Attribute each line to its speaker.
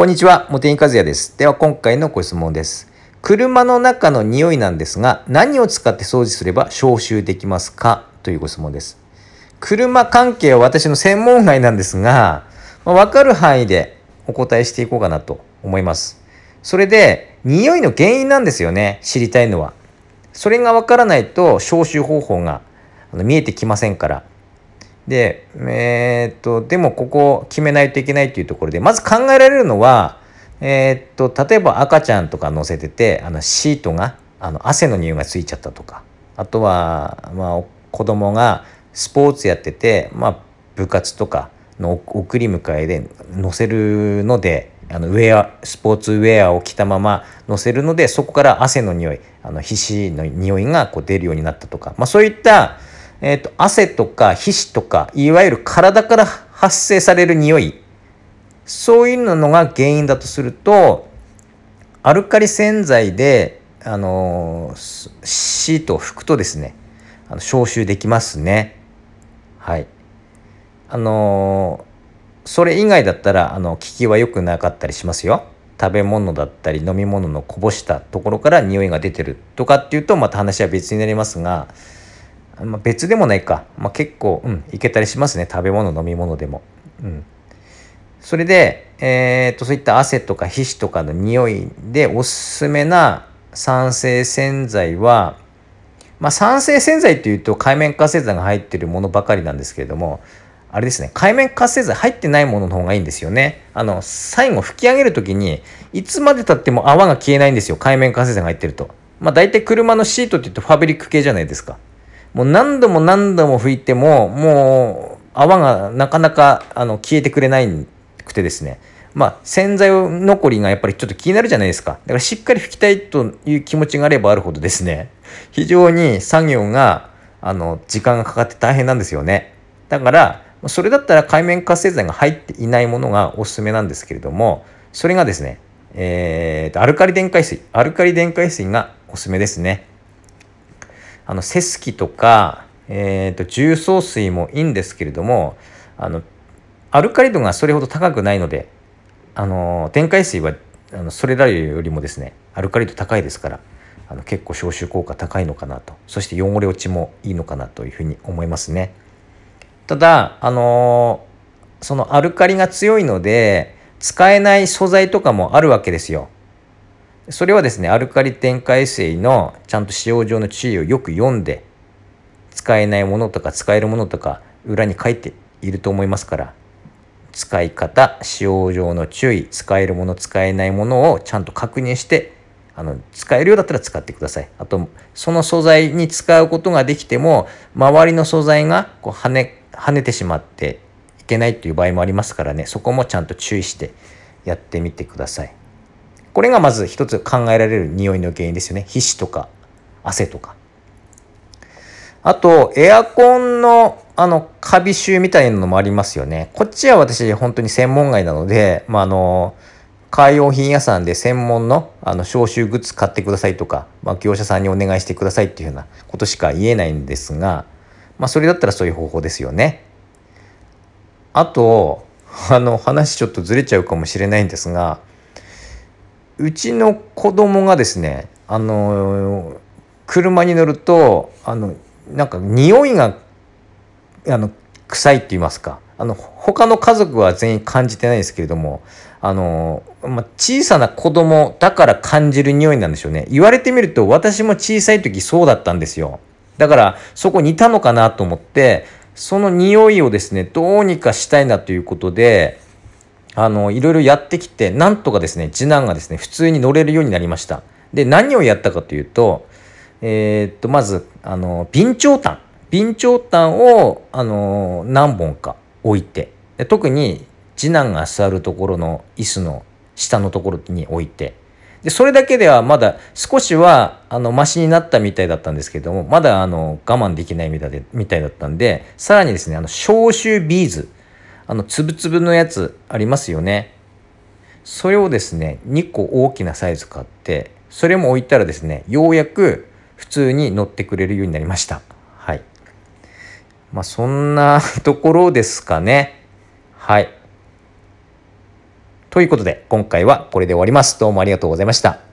Speaker 1: こんにちは、茂木和也です。では今回のご質問です。車の中の匂いなんですが、何を使って掃除すれば消臭できますか？というご質問です。車関係は私の専門外なんですが、まあ、かる範囲でお答えしていこうかなと思います。それで、匂いの原因なんですよね、知りたいのは。それが分からないと消臭方法が見えてきませんから。で、えーっと、でもここ決めないといけないというところで、まず考えられるのは、えーっと、例えば赤ちゃんとか乗せてて、あのシートが、あの汗の匂いがついちゃったとか、あとは、まあ、子供がスポーツやってて、まあ、部活とかの送り迎えで乗せるので、あのウェアスポーツウェアを着たまま乗せるのでそこから汗の匂いあの皮脂の匂いがこう出るようになったとか、まあ、そういった、えー、と汗とか皮脂とかいわゆる体から発生される匂いそういうのが原因だとするとアルカリ洗剤で、あのシートを拭くとですねあの消臭できますね。はいあのそれ以外だったらあの効きは良くなかったりしますよ。食べ物だったり飲み物のこぼしたところから匂いが出てるとかっていうとまた話は別になりますが、まあ、別でもないか、まあ、結構、うん、いけたりしますね。食べ物飲み物でも。うん、それで、えー、とそういった汗とか皮脂とかの匂いでおすすめな酸性洗剤は、まあ、酸性洗剤というと海面活性剤が入ってるものばかりなんですけれどもあれですね。海面活性剤入ってないものの方がいいんですよね。あの最後吹き上げる時にいつまでたっても泡が消えないんですよ。海面活性剤が入ってると。まあ大体車のシートって言うとファブリック系じゃないですか。もう何度も何度も拭いてももう泡がなかなかあの消えてくれないくてですね。まあ洗剤残りがやっぱりちょっと気になるじゃないですか。だからしっかり拭きたいという気持ちがあればあるほどですね。非常に作業があの時間がかかって大変なんですよね。だからそれだったら海面活性剤が入っていないものがおすすめなんですけれどもそれがですね、えーと、アルカリ電解水。アルカリ電解水がおすすめですね。あのセスキとか、えーと、重曹水もいいんですけれどもあのアルカリ度がそれほど高くないのであの電解水はあのそれらよりもですねアルカリ度高いですからあの結構消臭効果高いのかなとそして汚れ落ちもいいのかなというふうに思いますね。ただあのそのアルカリが強いので使えない素材とかもあるわけですよ。それはですねアルカリ電解水のちゃんと使用上の注意をよく読んで使えないものとか使えるものとか裏に書いていると思いますから使い方使用上の注意使えるもの使えないものをちゃんと確認してあの使えるようだったら使ってください。あとその素材に使うことができても周りの素材がこう跳ね跳ねてしまっていけないという場合もありますからねそこもちゃんと注意してやってみてください。これがまず一つ考えられる匂いの原因ですよね皮脂とか汗とか。あとエアコンのあのカビ臭みたいなのもありますよね。こっちは私本当に専門外なので、まあ、あのカー用品屋さんで専門のあの消臭グッズ買ってくださいとか、まあ、業者さんにお願いしてくださいっていうようなことしか言えないんですが、まあ、それだったらそういう方法ですよね。あとあの話ちょっとずれちゃうかもしれないんですがうちの子供がですねあの車に乗るとあのなんか匂いがあの臭いって言いますか。あの他の家族は全員感じてないですけれどもあの、まあ、小さな子供だから感じる匂いなんでしょうね。言われてみると私も小さい時そうだったんですよ。だからそこにいたのかなと思ってその匂いをですねどうにかしたいなということであのいろいろやってきてなんとかですね次男がですね普通に乗れるようになりました。で何をやったかというとえー、っとまずあの備長炭。備長炭をあの何本か置いてで特に次男が座るところの椅子の下のところに置いてでそれだけではまだ少しはあのマシになったみたいだったんですけどもまだあの我慢できないみたいでみたいだったんでさらにですねあの消臭ビーズ。あのつぶつぶのやつありますよね。それをですね2個大きなサイズ買ってそれも置いたらですねようやく普通に乗ってくれるようになりました。はい。まあそんなところですかね。はい。ということで、今回はこれで終わります。どうもありがとうございました。